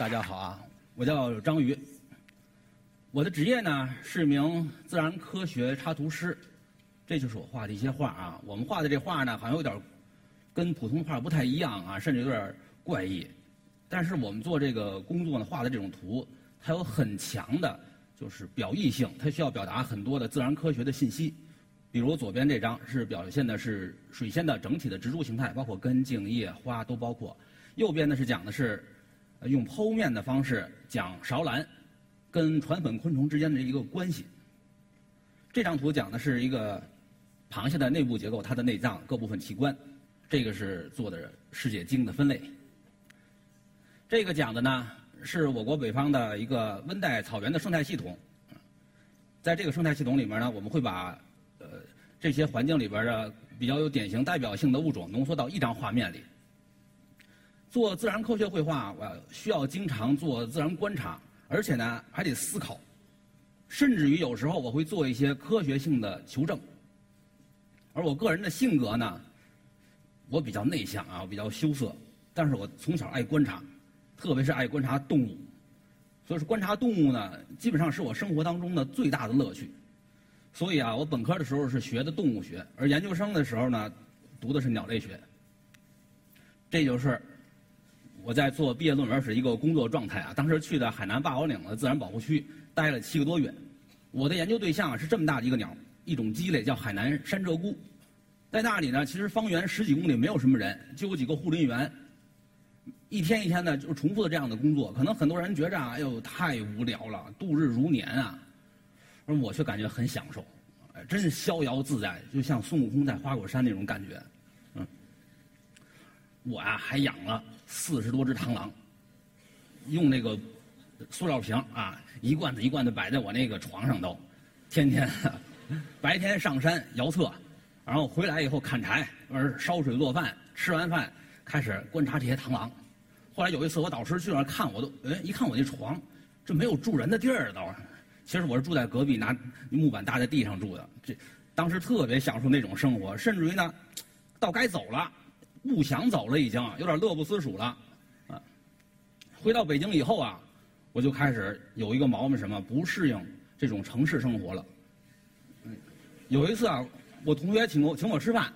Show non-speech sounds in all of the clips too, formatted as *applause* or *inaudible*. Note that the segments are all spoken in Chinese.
大家好啊，我叫张瑜。我的职业呢是一名自然科学插图师，这就是我画的一些画啊。我们画的这画呢，好像有点跟普通画不太一样啊，甚至有点怪异。但是我们做这个工作呢，画的这种图，它有很强的，就是表意性，它需要表达很多的自然科学的信息。比如左边这张是表现的是水仙的整体的植株形态，包括根、茎、叶、花都包括；右边呢是讲的是。用剖面的方式讲勺兰跟传粉昆虫之间的一个关系。这张图讲的是一个螃蟹的内部结构，它的内脏各部分器官。这个是做的世界鲸的分类。这个讲的呢是我国北方的一个温带草原的生态系统。在这个生态系统里面呢，我们会把呃这些环境里边的比较有典型代表性的物种浓缩到一张画面里。做自然科学绘画，我需要经常做自然观察，而且呢还得思考，甚至于有时候我会做一些科学性的求证。而我个人的性格呢，我比较内向啊，我比较羞涩，但是我从小爱观察，特别是爱观察动物，所以说观察动物呢，基本上是我生活当中的最大的乐趣。所以啊，我本科的时候是学的动物学，而研究生的时候呢，读的是鸟类学。这就是。我在做毕业论文是一个工作状态啊，当时去的海南霸王岭的自然保护区待了七个多月。我的研究对象是这么大的一个鸟，一种鸡类叫海南山鹧鸪。在那里呢，其实方圆十几公里没有什么人，就有几个护林员，一天一天的就重复的这样的工作。可能很多人觉着啊，哎呦太无聊了，度日如年啊，而我却感觉很享受，真是逍遥自在，就像孙悟空在花果山那种感觉。我呀还养了四十多只螳螂，用那个塑料瓶啊，一罐子一罐子摆在我那个床上都，天天白天上山遥测，然后回来以后砍柴，而烧水做饭，吃完饭开始观察这些螳螂。后来有一次我导师去那儿看，我都哎一看我那床，这没有住人的地儿都。其实我是住在隔壁拿木板搭在地上住的，这当时特别享受那种生活，甚至于呢，到该走了。不想走了，已经有点乐不思蜀了，啊！回到北京以后啊，我就开始有一个毛病，什么不适应这种城市生活了。有一次啊，我同学请我请我吃饭，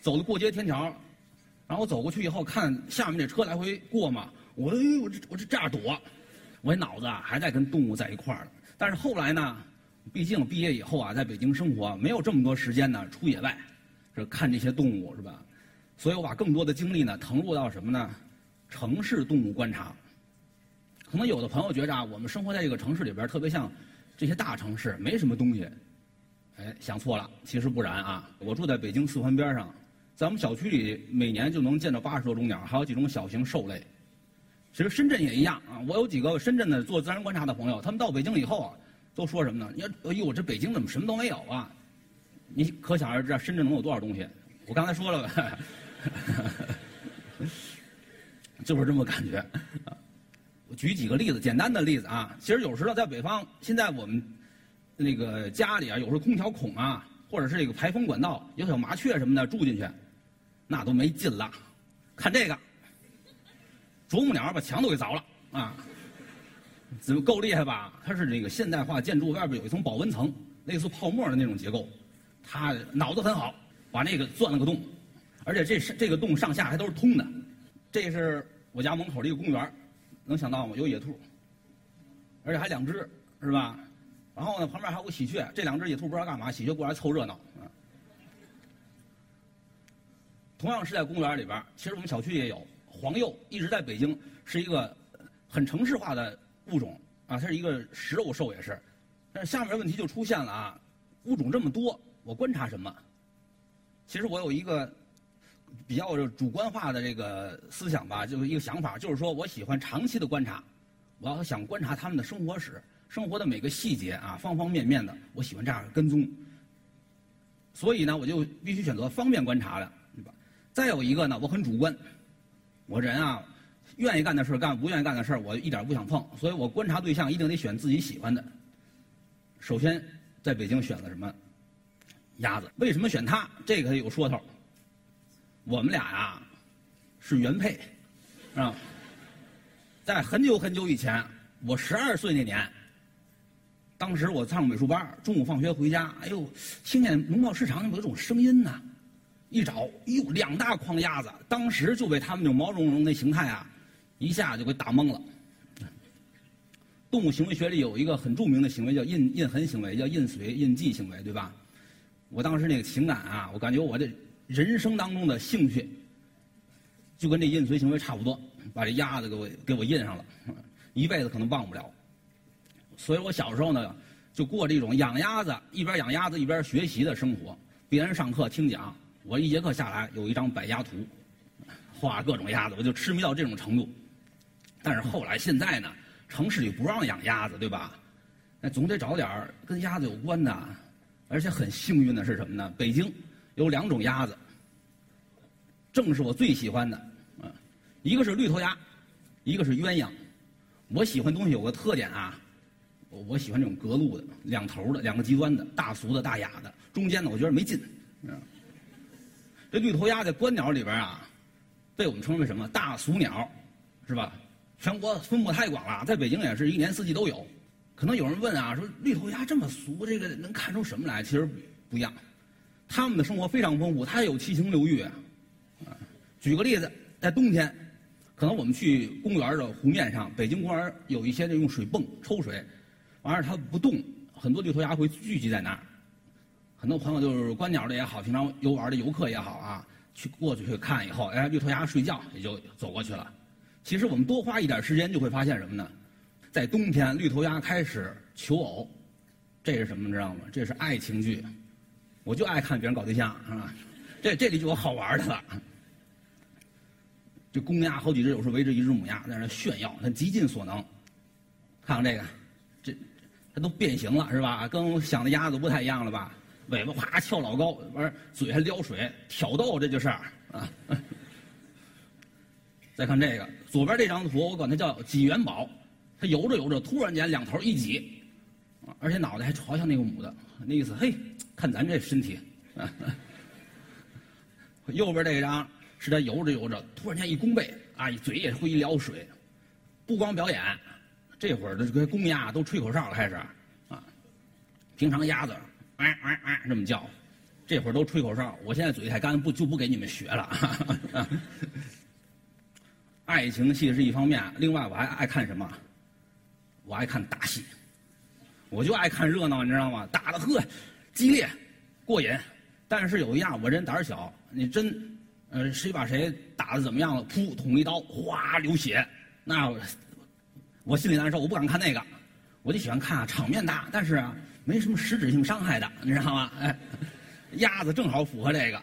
走的过街天桥，然后我走过去以后，看下面这车来回过嘛，我哎我这我这这样躲，我这脑子啊还在跟动物在一块儿但是后来呢，毕竟毕业以后啊，在北京生活没有这么多时间呢，出野外，这看这些动物是吧？所以我把更多的精力呢投入到什么呢？城市动物观察。可能有的朋友觉着啊，我们生活在这个城市里边，特别像这些大城市，没什么东西。哎，想错了，其实不然啊。我住在北京四环边上，在我们小区里每年就能见到八十多种鸟，还有几种小型兽类。其实深圳也一样啊。我有几个深圳的做自然观察的朋友，他们到北京以后啊，都说什么呢？你说，哎呦，这北京怎么什么都没有啊？你可想而知啊，深圳能有多少东西？我刚才说了吧。*laughs* 就是这么感觉。我举几个例子，简单的例子啊。其实有时候在北方，现在我们那个家里啊，有时候空调孔啊，或者是这个排风管道有小麻雀什么的住进去，那都没劲了。看这个，啄木鸟把墙都给凿了啊！怎么够厉害吧？它是这个现代化建筑外边有一层保温层，类似泡沫的那种结构。它脑子很好，把那个钻了个洞。而且这是这个洞上下还都是通的，这是我家门口的一个公园能想到吗？有野兔，而且还两只，是吧？然后呢，旁边还有个喜鹊，这两只野兔不知道干嘛，喜鹊过来凑热闹。同样是在公园里边，其实我们小区也有黄鼬，一直在北京是一个很城市化的物种啊，它是一个食肉兽也是。但是下面问题就出现了啊，物种这么多，我观察什么？其实我有一个。比较主观化的这个思想吧，就是一个想法，就是说我喜欢长期的观察，我要想观察他们的生活史，生活的每个细节啊，方方面面的，我喜欢这样跟踪。所以呢，我就必须选择方便观察的，对吧？再有一个呢，我很主观，我人啊，愿意干的事干，不愿意干的事我一点不想碰，所以我观察对象一定得选自己喜欢的。首先，在北京选了什么？鸭子。为什么选它？这个有说头。我们俩呀，是原配，啊，在很久很久以前，我十二岁那年，当时我上美术班，中午放学回家，哎呦，听见农贸市场有种声音呢，一找，哟，两大筐鸭子，当时就被他们那种毛茸茸的形态啊，一下就给打懵了。动物行为学里有一个很著名的行为叫印印痕行为，叫印随印记行为，对吧？我当时那个情感啊，我感觉我这人生当中的兴趣，就跟这印随行为差不多，把这鸭子给我给我印上了，一辈子可能忘不了。所以我小时候呢，就过这种养鸭子一边养鸭子一边学习的生活。别人上课听讲，我一节课下来有一张百鸭图，画各种鸭子，我就痴迷到这种程度。但是后来现在呢？城市里不让养鸭子，对吧？那总得找点跟鸭子有关的，而且很幸运的是什么呢？北京有两种鸭子，正是我最喜欢的，啊，一个是绿头鸭，一个是鸳鸯。我喜欢东西有个特点啊，我我喜欢这种格路的，两头的，两个极端的，大俗的大雅的，中间的我觉得没劲。这绿头鸭在观鸟里边啊，被我们称为什么？大俗鸟，是吧？全国分布太广了，在北京也是一年四季都有。可能有人问啊，说绿头鸭这么俗，这个能看出什么来？其实不一样，他们的生活非常丰富，它有七情六欲。举个例子，在冬天，可能我们去公园的湖面上，北京公园有一些用水泵抽水，完了它不动，很多绿头鸭会聚集在那儿。很多朋友就是观鸟的也好，平常游玩的游客也好啊，去过去去看以后，哎，绿头鸭睡觉也就走过去了。其实我们多花一点时间，就会发现什么呢？在冬天，绿头鸭开始求偶，这是什么你？知道吗？这是爱情剧。我就爱看别人搞对象啊，这这里就有好玩的了。这公鸭好几只，有时候围着一只母鸭在那炫耀，它极尽所能。看看这个，这它都变形了是吧？跟我想的鸭子不太一样了吧？尾巴啪翘老高，完嘴还撩水挑逗，这就是啊。*laughs* 再看这个左边这张图，我管它叫挤元宝，它游着游着，突然间两头一挤，而且脑袋还朝向那个母的，那意思，嘿，看咱这身体。*laughs* 右边这张是他游着游着，突然间一弓背，啊，嘴也会一撩水，不光表演，这会儿的这个公鸭都吹口哨了，开始，啊，平常鸭子，哎哎哎这么叫，这会儿都吹口哨，我现在嘴太干，不就不给你们学了。*laughs* 爱情戏是一方面，另外我还爱看什么？我爱看打戏，我就爱看热闹，你知道吗？打的呵，激烈，过瘾。但是有一样，我人胆小，你真，呃，谁把谁打的怎么样了？噗，捅一刀，哗，流血，那我心里难受，我不敢看那个。我就喜欢看啊，场面大，但是，没什么实质性伤害的，你知道吗？哎，*laughs* 鸭子正好符合这个。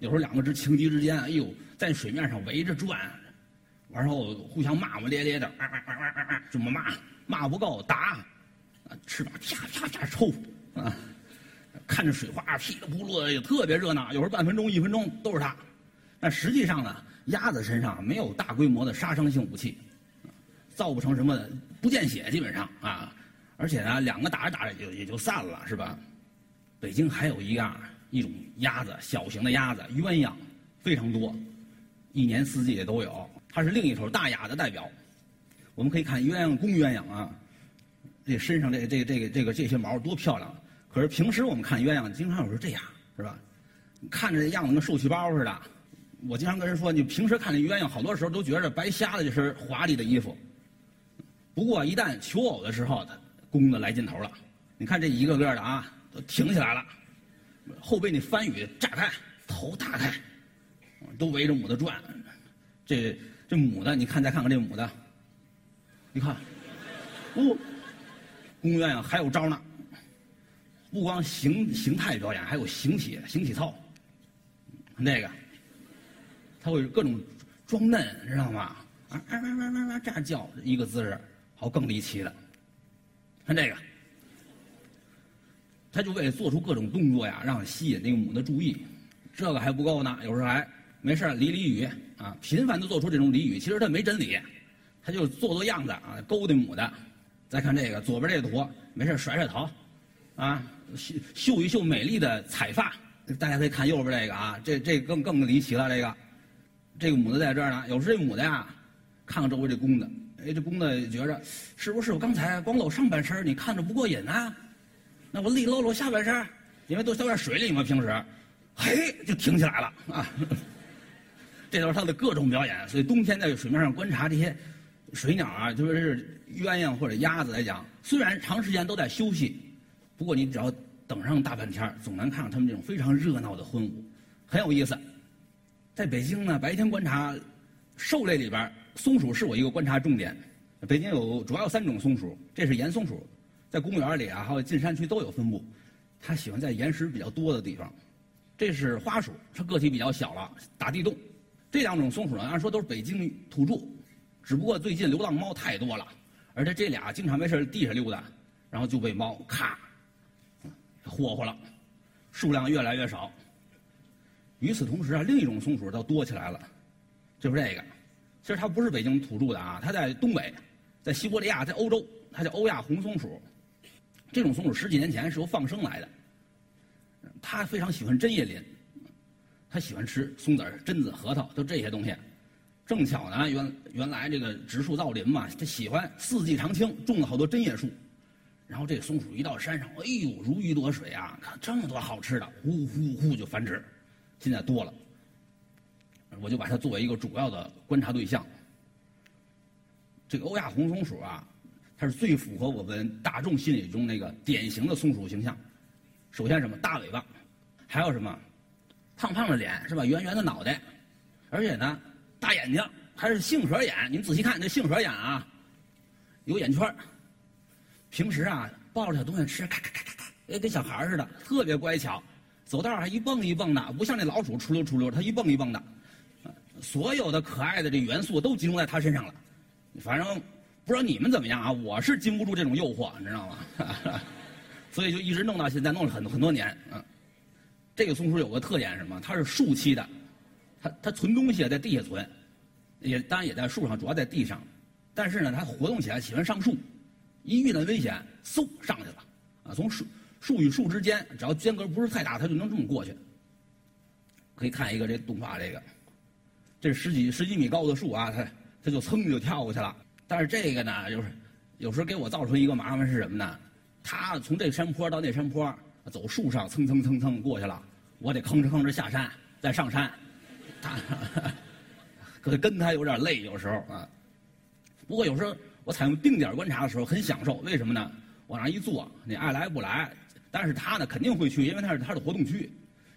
有时候两个只情敌之间，哎呦。在水面上围着转，完后互相骂骂咧咧的，啊啊啊啊啊！怎么骂？骂不够打，翅膀啪啪啪抽，啊，看着水花噼里扑噜，也特别热闹。有时候半分钟、一分钟都是它，但实际上呢，鸭子身上没有大规模的杀伤性武器，造不成什么不见血，基本上啊，而且呢，两个打着打着就也就散了，是吧？北京还有一样一种鸭子，小型的鸭子鸳鸯，非常多。一年四季也都有，它是另一头大雅的代表。我们可以看鸳鸯公鸳鸯啊，这身上这这这个这个这些毛多漂亮。可是平时我们看鸳鸯，经常有时候这样，是吧？看着这样子跟受气包似的。我经常跟人说，你平时看这鸳鸯，好多时候都觉着白瞎了这身华丽的衣服。不过一旦求偶的时候，它公的来劲头了。你看这一个个的啊，都挺起来了，后背那翻羽炸开，头大开。都围着母的转，这这母的，你看再看看这母的，你看，哦，公鸳鸯还有招呢，不光形形态表演，还有形体形体操，那个，他会各种装嫩，知道吗？啊啊啊啊啊这样叫一个姿势，好更离奇的，看这个，他就为了做出各种动作呀，让吸引那个母的注意，这个还不够呢，有时候还。没事理理语啊，频繁的做出这种俚语，其实他没真理，他就做做样子啊，勾搭母的。再看这个左边这个图，没事甩甩头，啊，秀秀一秀美丽的彩发。大家可以看右边这个啊，这这更更离奇了。这个，这个母的在这儿呢，有时这母的呀，看看周围这公的，哎，这公的觉着，是不是我刚才光露上半身，你看着不过瘾啊？那我立露露下半身，因为都都在水里嘛，平时，嘿，就挺起来了啊。*laughs* 这都是它的各种表演，所以冬天在水面上观察这些水鸟啊，特别是鸳鸯或者鸭子来讲，虽然长时间都在休息，不过你只要等上大半天，总能看到他们这种非常热闹的婚舞，很有意思。在北京呢，白天观察兽类里边，松鼠是我一个观察重点。北京有主要有三种松鼠，这是岩松鼠，在公园里啊，还有进山区都有分布。它喜欢在岩石比较多的地方。这是花鼠，它个体比较小了，打地洞。这两种松鼠呢，按说都是北京土著，只不过最近流浪猫太多了，而且这俩经常没事地上溜达，然后就被猫咔霍霍了，数量越来越少。与此同时啊，另一种松鼠倒多起来了，就是这个。其实它不是北京土著的啊，它在东北，在西伯利亚，在欧洲，它叫欧亚红松鼠。这种松鼠十几年前是由放生来的，它非常喜欢针叶林。它喜欢吃松子、榛子、核桃，都这些东西。正巧呢，原原来这个植树造林嘛，它喜欢四季常青，种了好多针叶树。然后这松鼠一到山上，哎呦，如鱼得水啊！看这么多好吃的，呼呼呼就繁殖。现在多了，我就把它作为一个主要的观察对象。这个欧亚红松鼠啊，它是最符合我们大众心理中那个典型的松鼠形象。首先什么大尾巴，还有什么？胖胖的脸是吧？圆圆的脑袋，而且呢，大眼睛还是杏核眼。您仔细看这杏核眼啊，有眼圈平时啊，抱着小东西吃，咔咔咔咔咔，哎，跟小孩似的，特别乖巧。走道还一蹦一蹦的，不像那老鼠出溜出溜，它一蹦一蹦的。所有的可爱的这元素都集中在它身上了。反正不知道你们怎么样啊，我是经不住这种诱惑，你知道吗？*laughs* 所以就一直弄到现在，弄了很很多年，嗯。这个松鼠有个特点是什么？它是树栖的，它它存东西在地下存，也当然也在树上，主要在地上。但是呢，它活动起来喜欢上树，一遇到危险，嗖上去了，啊，从树树与树之间，只要间隔不是太大，它就能这么过去。可以看一个这动画，这个，这十几十几米高的树啊，它它就噌就跳过去了。但是这个呢，就是有时候给我造成一个麻烦是什么呢？它从这山坡到那山坡。走树上蹭蹭蹭蹭过去了，我得吭哧吭哧下山，再上山，他 *laughs* 可跟他有点累，有时候啊。不过有时候我采用定点观察的时候很享受，为什么呢？往那一坐，你爱来不来，但是他呢肯定会去，因为他是他的活动区。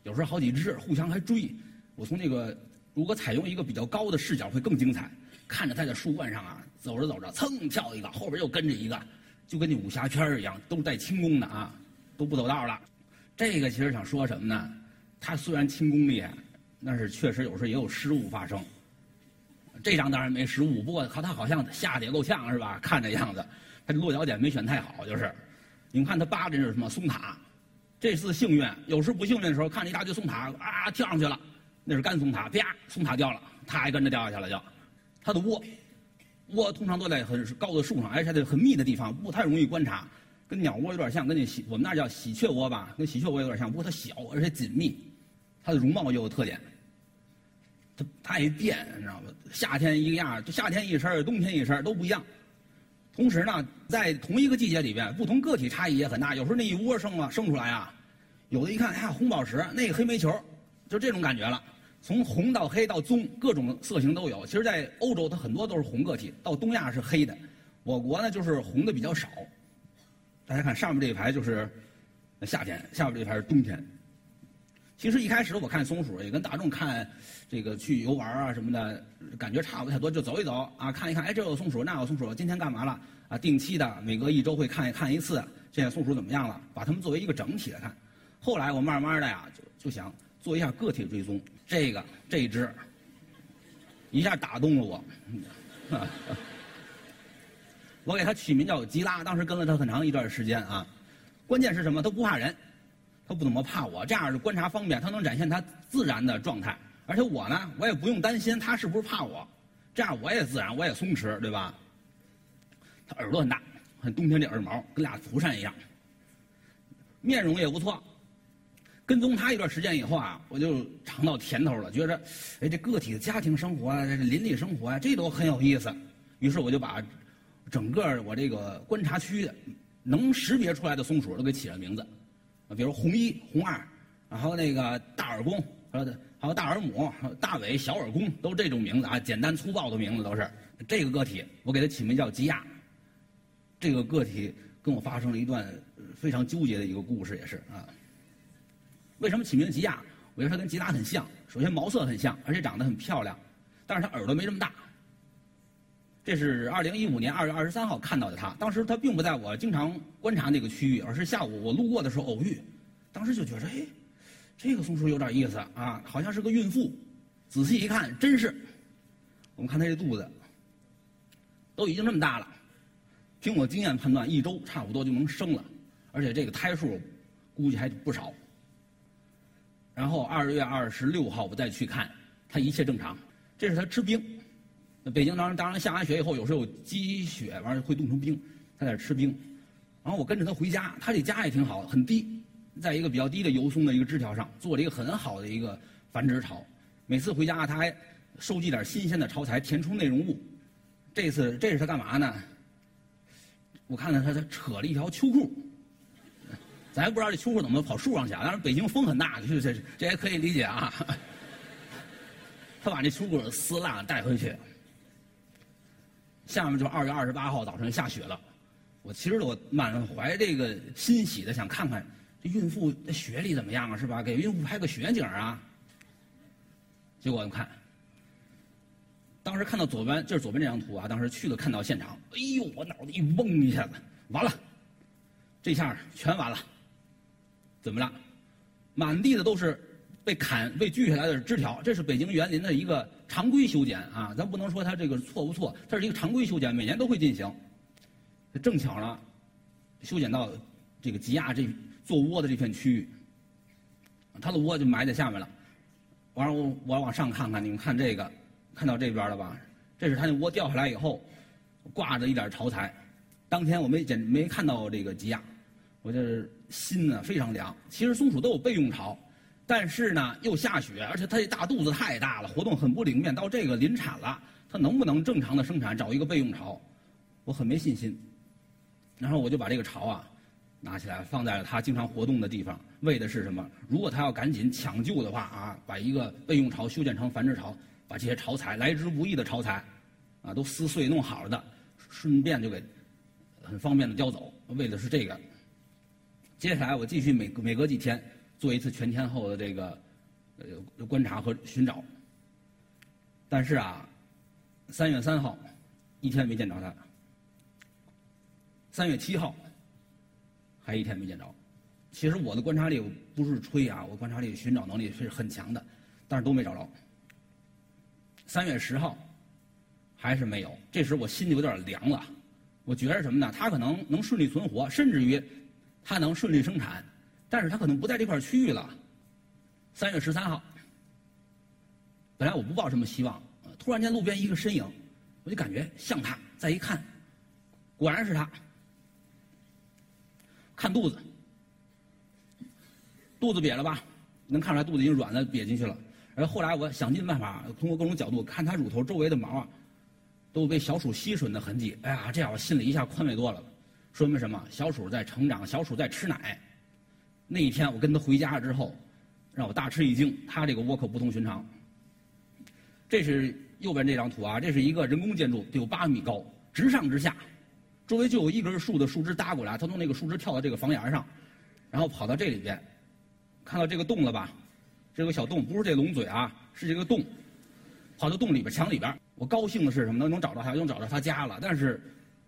有时候好几只互相还追，我从那个如果采用一个比较高的视角会更精彩，看着他在树冠上啊走着走着蹭跳一个，后边又跟着一个，就跟那武侠片一样，都带轻功的啊。都不走道了，这个其实想说什么呢？他虽然轻功厉害，但是确实有时候也有失误发生。这张当然没失误，不过他他好像下的也够呛是吧？看这样子，他这落脚点没选太好，就是。你们看他扒着是什么松塔？这次幸运，有时不幸运的时候，看着一大堆松塔啊跳上去了，那是干松塔，啪，松塔掉了，他还跟着掉下去了就。他的窝，窝通常都在很高的树上，而且在很密的地方，不太容易观察。跟鸟窝有点像，跟那喜我们那叫喜鹊窝吧，跟喜鹊窝有点像，不过它小而且紧密，它的容貌又有特点。它它也变，你知道吗？夏天一个样就夏天一身冬天一身都不一样。同时呢，在同一个季节里边，不同个体差异也很大。有时候那一窝生了生出来啊，有的一看，哎呀，红宝石，那个黑煤球，就这种感觉了。从红到黑到棕，各种色型都有。其实，在欧洲它很多都是红个体，到东亚是黑的。我国呢，就是红的比较少。大家看上面这一排就是夏天，下面这一排是冬天。其实一开始我看松鼠也跟大众看这个去游玩啊什么的感觉差不太多，就走一走啊，看一看，哎，这有松鼠，那有松鼠，今天干嘛了？啊，定期的每隔一周会看一看一次，现在松鼠怎么样了？把它们作为一个整体来看。后来我慢慢的呀，就就想做一下个体追踪。这个这一只一下打动了我。*laughs* 我给它取名叫吉拉，当时跟了它很长一段时间啊。关键是什么？它不怕人，他不怎么怕我，这样是观察方便，他能展现他自然的状态。而且我呢，我也不用担心他是不是怕我，这样我也自然，我也松弛，对吧？他耳朵很大，很冬天这耳毛跟俩蒲扇一样。面容也不错，跟踪他一段时间以后啊，我就尝到甜头了，觉着，哎，这个体的家庭生活啊，这邻里生活啊，这都很有意思。于是我就把整个我这个观察区能识别出来的松鼠都给起了名字，啊比如红一、红二，然后那个大耳公，还有还有大耳母、大尾、小耳公，都这种名字啊，简单粗暴的名字都是。这个个体我给它起名叫吉亚。这个个体跟我发生了一段非常纠结的一个故事，也是啊。为什么起名吉亚？我觉得它跟吉达很像，首先毛色很像，而且长得很漂亮，但是它耳朵没这么大。这是二零一五年二月二十三号看到的它，当时它并不在我经常观察那个区域，而是下午我路过的时候偶遇，当时就觉着，哎，这个松鼠有点意思啊，好像是个孕妇。仔细一看，真是。我们看它这肚子，都已经这么大了，凭我经验判断，一周差不多就能生了，而且这个胎数估计还不少。然后二月二十六号我再去看，它一切正常。这是它吃冰。北京当然当然下完雪以后，有时候有积雪完了会冻成冰，他在吃冰。然后我跟着他回家，他这家也挺好，很低，在一个比较低的油松的一个枝条上，做了一个很好的一个繁殖巢。每次回家，他还收集点新鲜的巢材填充内容物。这次这是他干嘛呢？我看到他他扯了一条秋裤。咱也不知道这秋裤怎么跑树上去啊？当然北京风很大，这这这也可以理解啊。*laughs* 他把这秋裤撕烂带回去。下面就二月二十八号早晨下雪了，我其实我满怀这个欣喜的想看看这孕妇在雪里怎么样啊，是吧？给孕妇拍个雪景啊。结果我看，当时看到左边就是左边这张图啊，当时去了看到现场，哎呦，我脑子一嗡一下子，完了，这下全完了。怎么了？满地的都是被砍、被锯下来的枝条。这是北京园林的一个常规修剪啊，咱不能说它这个错不错，它是一个常规修剪，每年都会进行。正巧呢，修剪到这个吉亚这做窝的这片区域，它的窝就埋在下面了。完了，我我往上看看，你们看这个，看到这边了吧？这是它那窝掉下来以后，挂着一点巢材。当天我没捡，没看到这个吉亚。我这心呢非常凉。其实松鼠都有备用巢，但是呢又下雪，而且它这大肚子太大了，活动很不灵便。到这个临产了，它能不能正常的生产？找一个备用巢，我很没信心。然后我就把这个巢啊拿起来放在了它经常活动的地方，为的是什么？如果它要赶紧抢救的话啊，把一个备用巢修建成繁殖巢，把这些巢材来之不易的巢材啊都撕碎弄好了的，顺便就给很方便的叼走，为的是这个。接下来我继续每每隔几天做一次全天候的这个呃观察和寻找，但是啊，三月三号一天没见着他，三月七号还一天没见着。其实我的观察力不是吹啊，我观察力寻找能力是很强的，但是都没找着。三月十号还是没有，这时我心里有点凉了。我觉着什么呢？他可能能顺利存活，甚至于。它能顺利生产，但是它可能不在这块区域了。三月十三号，本来我不抱什么希望，突然间路边一个身影，我就感觉像他。再一看，果然是他。看肚子，肚子瘪了吧？能看出来肚子已经软了，瘪进去了。而后来我想尽办法，通过各种角度看它乳头周围的毛啊，都被小鼠吸吮的痕迹。哎呀，这样我心里一下宽慰多了。说明什么？小鼠在成长，小鼠在吃奶。那一天我跟他回家之后，让我大吃一惊。他这个窝可不同寻常。这是右边这张图啊，这是一个人工建筑，得有八米高，直上直下，周围就有一根树的树枝搭过来，他从那个树枝跳到这个房檐上，然后跑到这里边，看到这个洞了吧？这个小洞，不是这龙嘴啊，是这个洞，跑到洞里边墙里边。我高兴的是什么？能能找到他，能找到他家了。但是。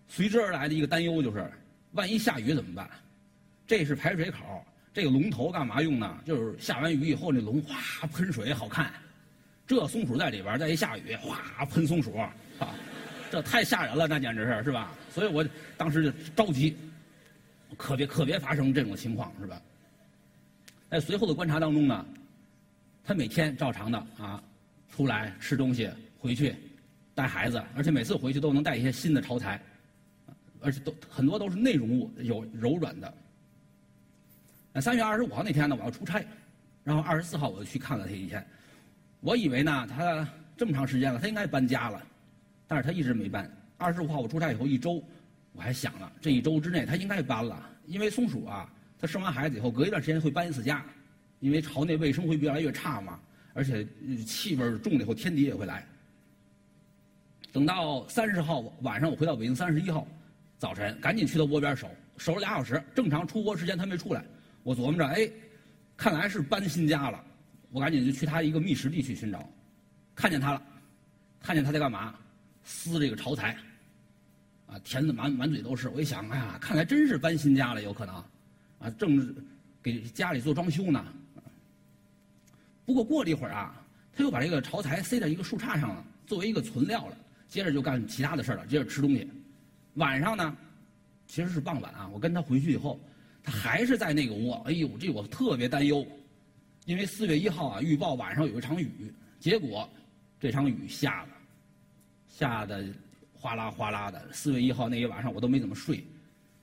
随之而来的一个担忧就是，万一下雨怎么办？这是排水口，这个龙头干嘛用呢？就是下完雨以后，那龙哗喷水好看。这松鼠在里边，再一下雨，哗喷松鼠，啊，这太吓人了，那简直是是吧？所以我当时就着急，可别可别发生这种情况，是吧？在随后的观察当中呢，他每天照常的啊，出来吃东西，回去带孩子，而且每次回去都能带一些新的巢材。而且都很多都是内容物，有柔软的。三月二十五号那天呢，我要出差，然后二十四号我就去看了他一天，我以为呢他这么长时间了，他应该搬家了，但是他一直没搬。二十五号我出差以后一周，我还想了，这一周之内他应该搬了，因为松鼠啊，它生完孩子以后隔一段时间会搬一次家，因为巢内卫生会越来越差嘛，而且气味重了以后天敌也会来。等到三十号晚上我回到北京，三十一号早晨赶紧去他窝边守，守了俩小时，正常出窝时间他没出来，我琢磨着哎。看来是搬新家了，我赶紧就去他一个觅食地去寻找，看见他了，看见他在干嘛？撕这个巢材，啊，填的满满嘴都是。我一想，哎呀，看来真是搬新家了，有可能，啊，正给家里做装修呢。不过过了一会儿啊，他又把这个巢材塞在一个树杈上了，作为一个存料了。接着就干其他的事了，接着吃东西。晚上呢，其实是傍晚啊，我跟他回去以后。他还是在那个窝，哎呦，这我特别担忧，因为四月一号啊，预报晚上有一场雨，结果这场雨下了，下的哗啦哗啦的。四月一号那一晚上我都没怎么睡，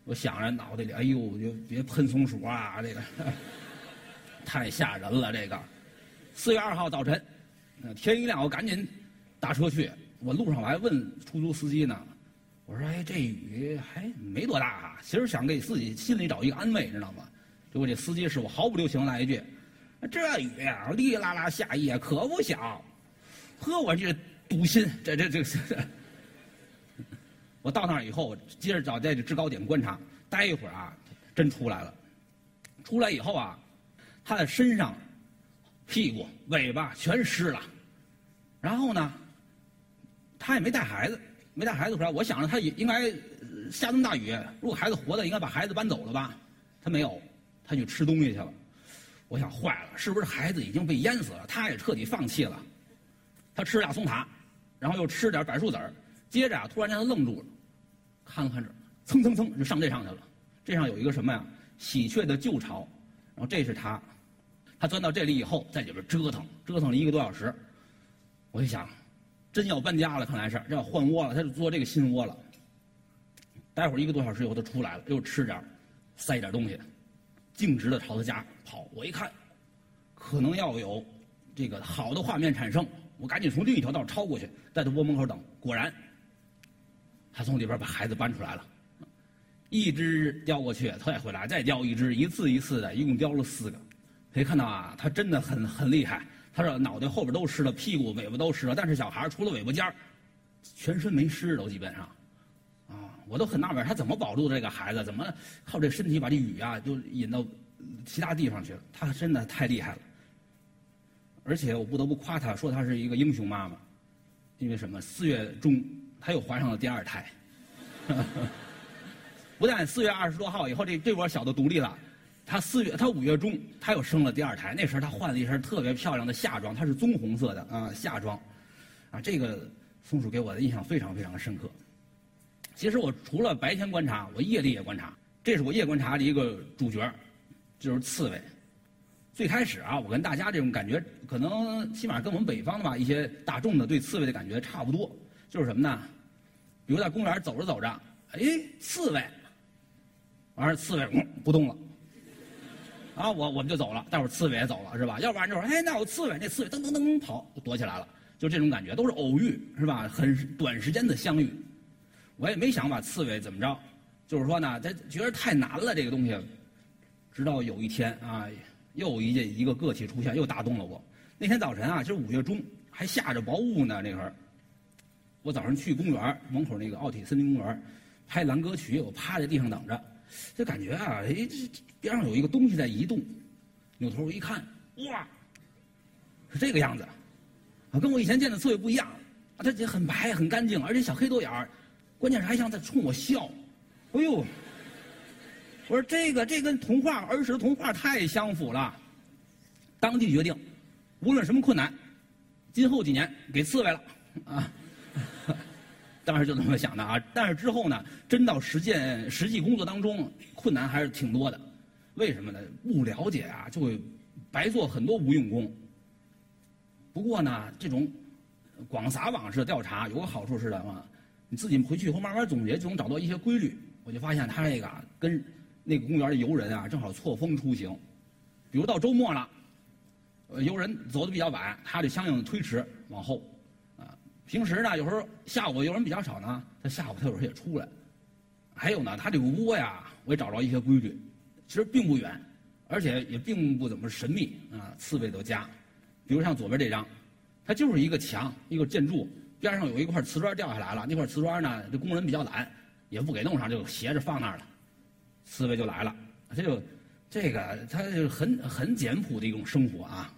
我想着脑袋里，哎呦，就别喷松鼠啊，这个 *laughs* 太吓人了。这个四月二号早晨，天一亮我赶紧打车去，我路上我还问出租司机呢。我说：“哎，这雨还没多大啊，其实想给自己心里找一个安慰，知道吗？”结果这司机师傅毫不留情来一句：“这雨呀，哩啦啦下夜可不小。”呵，我这堵心，这这这这。我到那儿以后，接着找在这制高点观察，待一会儿啊，真出来了。出来以后啊，他的身上、屁股、尾巴全湿了。然后呢，他也没带孩子。没带孩子回来，我想着他也应该下这么大雨，如果孩子活的，应该把孩子搬走了吧？他没有，他去吃东西去了。我想坏了，是不是孩子已经被淹死了？他也彻底放弃了。他吃俩松塔，然后又吃点柏树籽儿，接着啊，突然间他愣住了，看了看这，蹭蹭蹭就上这上去了。这上有一个什么呀？喜鹊的旧巢，然后这是他，他钻到这里以后，在里边折腾，折腾了一个多小时。我一想。真要搬家了，看来是这要换窝了，他就做这个新窝了。待会儿一个多小时以后，他出来了，又吃点塞点东西，径直的朝他家跑。我一看，可能要有这个好的画面产生，我赶紧从另一条道超过去，在他窝门口等。果然，他从里边把孩子搬出来了，一只叼过去，再回来，再叼一只，一次一次的，一共叼了四个。可以看到啊，他真的很很厉害。他说脑袋后边都湿了，屁股尾巴都湿了，但是小孩除了尾巴尖，全身没湿都基本上，啊，我都很纳闷，他怎么保住这个孩子？怎么靠这身体把这雨啊就引到其他地方去了？他真的太厉害了。而且我不得不夸他，说他是一个英雄妈妈，因为什么？四月中他又怀上了第二胎，*laughs* 不但四月二十多号以后这这波小的独立了。他四月，他五月中，他又生了第二胎。那时候他换了一身特别漂亮的夏装，它是棕红色的啊夏装，啊这个松鼠给我的印象非常非常深刻。其实我除了白天观察，我夜里也观察。这是我夜观察的一个主角，就是刺猬。最开始啊，我跟大家这种感觉，可能起码跟我们北方的吧一些大众的对刺猬的感觉差不多，就是什么呢？比如在公园走着走着，哎，刺猬，完了刺猬嗯不动了。啊，我我们就走了，待会儿刺猬也走了，是吧？要不然就说，哎，那有刺猬，那刺猬噔噔噔噔跑，躲起来了，就这种感觉，都是偶遇，是吧？很短时间的相遇，我也没想把刺猬怎么着，就是说呢，他觉得太难了这个东西，直到有一天啊，又一件一个个体出现，又打动了我。那天早晨啊，就是五月中，还下着薄雾呢，那会儿，我早上去公园门口那个奥体森林公园拍蓝歌曲，我趴在地上等着。就感觉啊，哎，这边上有一个东西在移动，扭头一看，哇，是这个样子，啊，跟我以前见的刺猬不一样，啊，它也很白很干净，而且小黑豆眼儿，关键是还像在冲我笑，哎呦，我说这个这跟童话儿时的童话太相符了，当即决定，无论什么困难，今后几年给刺猬了，啊。当时就这么想的啊，但是之后呢，真到实践实际工作当中，困难还是挺多的。为什么呢？不了解啊，就会白做很多无用功。不过呢，这种广撒网式的调查有个好处是什么？你自己回去以后慢慢总结，就能找到一些规律。我就发现他这个跟那个公园的游人啊，正好错峰出行。比如到周末了，呃，游人走的比较晚，他就相应的推迟往后。平时呢，有时候下午有人比较少呢，他下午他有时候也出来。还有呢，他这个窝呀，我也找着一些规矩，其实并不远，而且也并不怎么神秘啊。刺猬的家，比如像左边这张，它就是一个墙，一个建筑边上有一块瓷砖掉下来了，那块瓷砖呢，这工人比较懒，也不给弄上，就斜着放那儿了，刺猬就来了。这就这个，它就很很简朴的一种生活啊。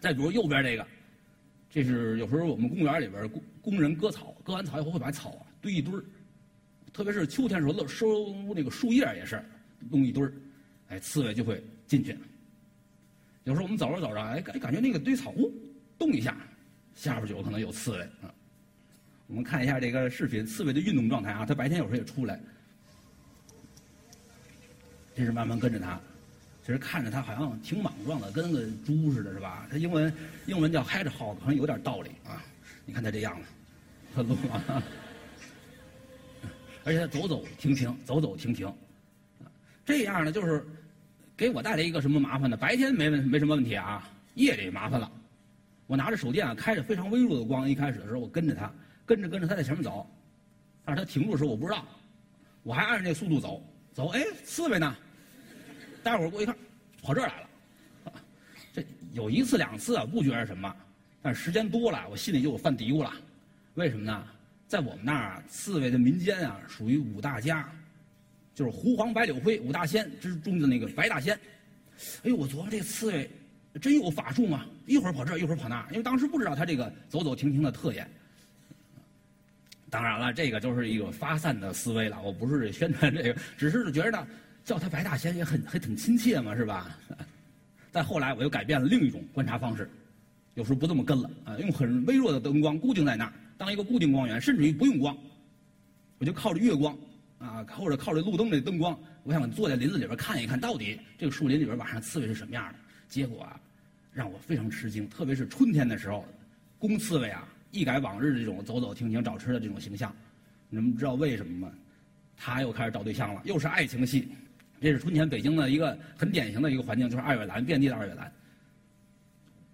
再比如右边这个，这是有时候我们公园里边工工人割草，割完草以后会把草啊堆一堆儿。特别是秋天时候，收那个树叶也是弄一堆儿，哎，刺猬就会进去。有时候我们走着走着，哎，感感觉那个堆草屋动一下，下边就有可能有刺猬啊。我们看一下这个视频，刺猬的运动状态啊，它白天有时候也出来。这是慢慢跟着它，其实看着它好像挺莽撞的，跟个猪似的，是吧？它英文英文叫 hi 着好好像有点道理啊。你看它这样子，它路啊。*laughs* 而且他走走停停，走走停停，这样呢，就是给我带来一个什么麻烦呢？白天没问没什么问题啊，夜里麻烦了。我拿着手电啊，开着非常微弱的光，一开始的时候我跟着他，跟着跟着他在前面走，但是他停住的时候我不知道，我还按着那速度走走，哎，刺猬呢？待会儿我一看，跑这儿来了。这有一次两次啊，不觉得什么，但时间多了，我心里就有犯嘀咕了，为什么呢？在我们那儿，刺猬的民间啊，属于五大家，就是狐黄白柳灰五大仙之中的那个白大仙。哎呦，我琢磨这刺猬真有法术吗？一会儿跑这儿，一会儿跑那儿，因为当时不知道它这个走走停停的特点。当然了，这个就是一个发散的思维了，我不是宣传这个，只是觉得叫他白大仙也很很挺亲切嘛，是吧？*laughs* 再后来，我又改变了另一种观察方式，有时候不这么跟了啊，用很微弱的灯光固定在那儿。当一个固定光源，甚至于不用光，我就靠着月光，啊，或者靠着路灯的灯光，我想坐在林子里边看一看到底这个树林里边晚上刺猬是什么样的。结果啊，让我非常吃惊，特别是春天的时候，公刺猬啊一改往日这种走走停停找吃的这种形象，你们知道为什么吗？他又开始找对象了，又是爱情戏。这是春天北京的一个很典型的一个环境，就是二月兰，遍地的二月兰。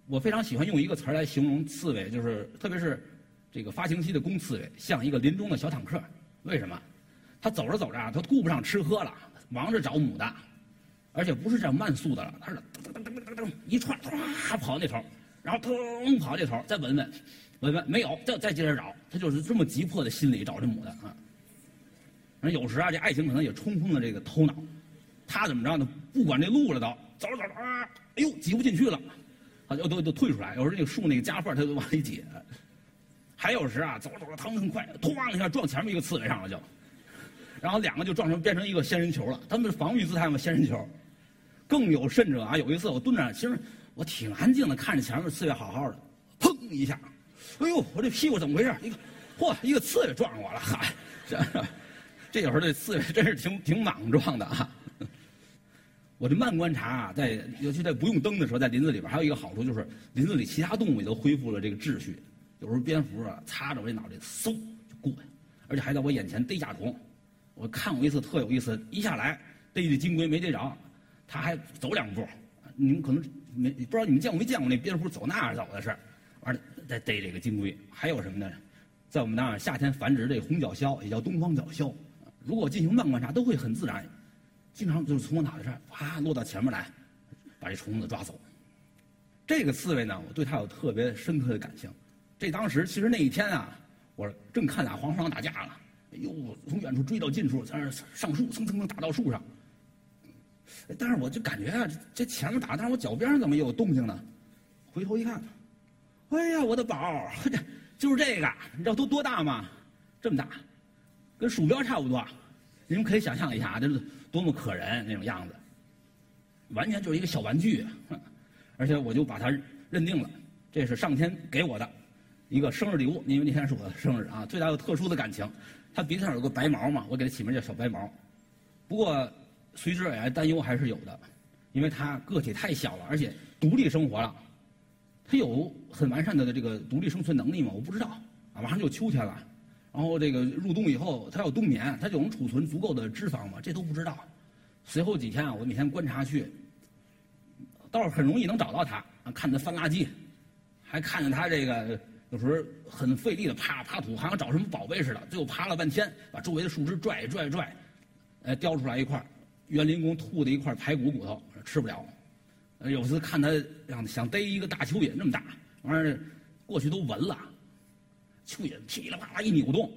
我非常喜欢用一个词儿来形容刺猬，就是特别是。这个发情期的公刺猬像一个林中的小坦克，为什么？它走着走着啊，它顾不上吃喝了，忙着找母的，而且不是这样慢速的了，它是噔噔噔噔噔噔一串，唰跑那头，然后腾跑这头，再闻闻，闻闻没有，再再接着找，它就是这么急迫的心理找这母的啊。有时啊，这爱情可能也冲昏了这个头脑，他怎么着呢？不管这路了都，走着走着啊，哎呦挤不进去了，啊就都都退出来。有时候那个树那个夹缝它都往里挤。还有时啊，走着走着，腾腾快，突一下撞前面一个刺猬上了就，然后两个就撞成变成一个仙人球了。他们防御姿态嘛，仙人球。更有甚者啊，有一次我蹲着，其实我挺安静的，看着前面刺猬好好的，砰一下，哎呦，我这屁股怎么回事？一个，嚯，一个刺猬撞上我了，嗨，这 *laughs* 这有时候这刺猬真是挺挺莽撞的啊。我这慢观察啊，在尤其在不用灯的时候，在林子里边还有一个好处就是林子里其他动物也都恢复了这个秩序。有时候蝙蝠啊，擦着我这脑袋，嗖就过去，而且还在我眼前逮甲虫。我看过一次特有意思，一下来逮这金龟没逮着，他还走两步。你们可能没不知道你们见过没见过那蝙蝠走那儿走的事，完了再逮这个金龟。还有什么呢？在我们那儿夏天繁殖这红角鸮，也叫东方角鸮。如果进行慢观察，都会很自然，经常就是从我脑袋上啪落到前面来，把这虫子抓走。这个刺猬呢，我对它有特别深刻的感情。这当时其实那一天啊，我正看俩黄鼠狼打架了，哎呦，从远处追到近处，在那上树，蹭蹭蹭打到树上。但是我就感觉啊，这前面打，但是我脚边上怎么有动静呢？回头一看，哎呀，我的宝，这 *laughs* 就是这个，你知道都多大吗？这么大，跟鼠标差不多。你们可以想象一下啊，这是多么可人那种样子，完全就是一个小玩具。而且我就把它认定了，这是上天给我的。一个生日礼物，因为那天是我的生日啊，最大的特殊的感情。他鼻子上有个白毛嘛，我给他起名叫小白毛。不过随之而来担忧还是有的，因为他个体太小了，而且独立生活了。他有很完善的这个独立生存能力吗？我不知道。啊，马上就秋天了，然后这个入冬以后，他要冬眠，他就能储存足够的脂肪吗？这都不知道。随后几天啊，我每天观察去，倒是很容易能找到它。看它翻垃圾，还看见它这个有时候很费力的爬爬土，好像找什么宝贝似的。最后爬了半天，把周围的树枝拽拽拽，呃，叼出来一块园林工吐的一块排骨骨头，吃不了。有次看他想想逮一个大蚯蚓，那么大玩意儿，过去都闻了。蚯蚓噼里啪啦一扭动，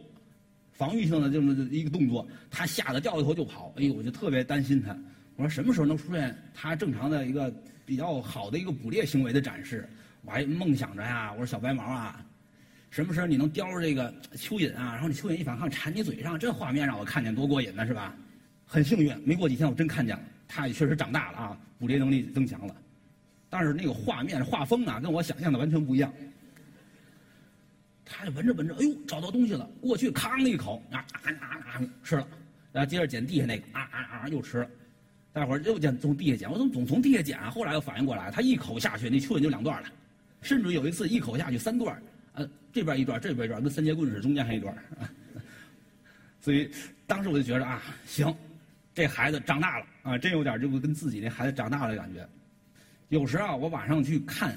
防御性的这么一个动作，他吓得掉一头就跑。哎呦，我就特别担心他。我说什么时候能出现他正常的一个比较好的一个捕猎行为的展示？我还梦想着呀，我说小白毛啊，什么时候你能叼着这个蚯蚓啊？然后你蚯蚓一反抗缠你嘴上，这画面让我看见多过瘾呢，是吧？很幸运，没过几天我真看见了，他也确实长大了啊，捕猎能力增强了。但是那个画面画风啊，跟我想象的完全不一样。他就闻着闻着，哎呦，找到东西了！过去，吭一口，啊啊啊啊，吃了。然后接着捡地下那个，啊啊啊，又吃了。大伙儿又捡从地下捡，我怎么总从地下捡啊？后来又反应过来，他一口下去，那蚯蚓就两段了。甚至有一次一口下去三段，呃，这边一段，这边一段，跟三节棍似的，中间还一段。*laughs* 所以当时我就觉得啊，行，这孩子长大了啊，真有点就跟自己那孩子长大了的感觉。有时啊，我晚上去看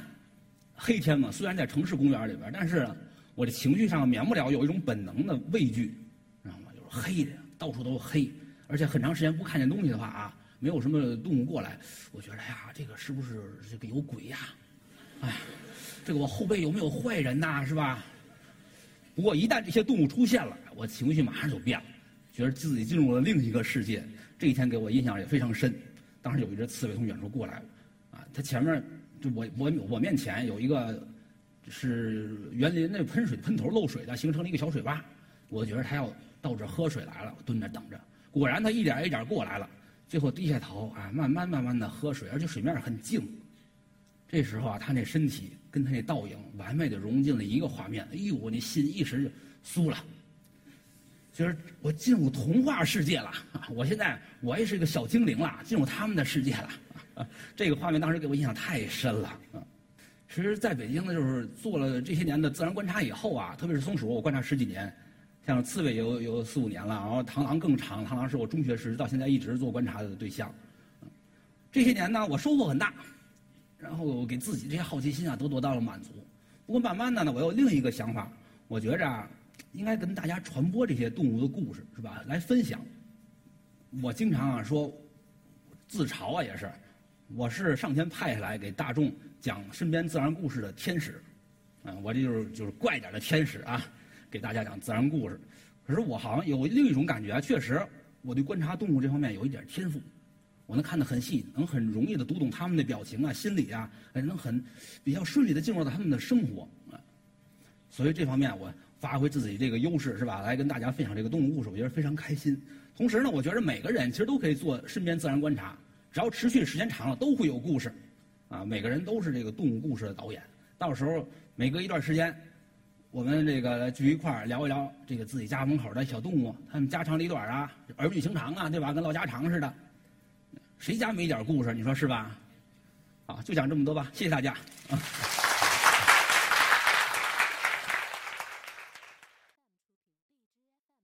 黑天嘛，虽然在城市公园里边，但是。我这情绪上免不了有一种本能的畏惧，知道吗？就是黑的，到处都是黑，而且很长时间不看见东西的话啊，没有什么动物过来，我觉得呀，这个是不是这个有鬼呀？*laughs* 哎，这个我后背有没有坏人呐？是吧？不过一旦这些动物出现了，我情绪马上就变了，觉得自己进入了另一个世界。这一天给我印象也非常深。当时有一只刺猬从远处过来了，啊，它前面就我我我面前有一个。是园林那喷水喷头漏水的，形成了一个小水洼。我觉得他要到这喝水来了，我蹲着等着。果然他一点一点过来了，最后低下头啊，慢慢慢慢的喝水，而且水面很静。这时候啊，他那身体跟他那倒影完美的融进了一个画面。哎呦，我那心一时就酥了，觉得我进入童话世界了。我现在我也是一个小精灵了，进入他们的世界了。*laughs* 这个画面当时给我印象太深了。其实在北京呢，就是做了这些年的自然观察以后啊，特别是松鼠，我观察十几年，像刺猬有有四五年了，然后螳螂更长，螳螂是我中学时到现在一直做观察的对象。这些年呢，我收获很大，然后给自己这些好奇心啊都得到了满足。不过慢慢的呢，我有另一个想法，我觉着啊，应该跟大家传播这些动物的故事，是吧？来分享。我经常啊说，自嘲啊也是，我是上天派下来给大众。讲身边自然故事的天使，嗯，我这就是就是怪点的天使啊，给大家讲自然故事。可是我好像有另一种感觉啊，确实我对观察动物这方面有一点天赋，我能看得很细，能很容易的读懂他们的表情啊、心理啊，还能很比较顺利的进入到他们的生活啊。所以这方面我发挥自己这个优势是吧，来跟大家分享这个动物故事，我觉得非常开心。同时呢，我觉得每个人其实都可以做身边自然观察，只要持续时间长了，都会有故事。啊，每个人都是这个动物故事的导演。到时候每隔一段时间，我们这个聚一块儿聊一聊这个自己家门口的小动物，他们家长里短啊，儿女情长啊，对吧？跟唠家常似的。谁家没点故事？你说是吧？啊，就讲这么多吧。谢谢大家。啊。